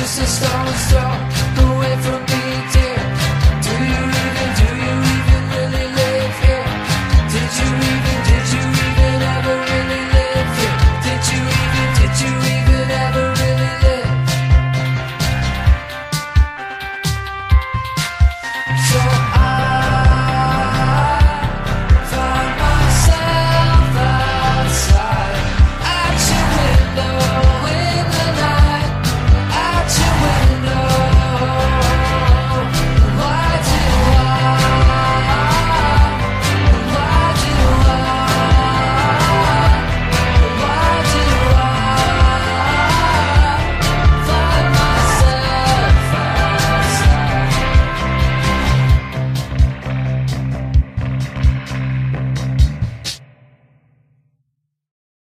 Just a stone's throw.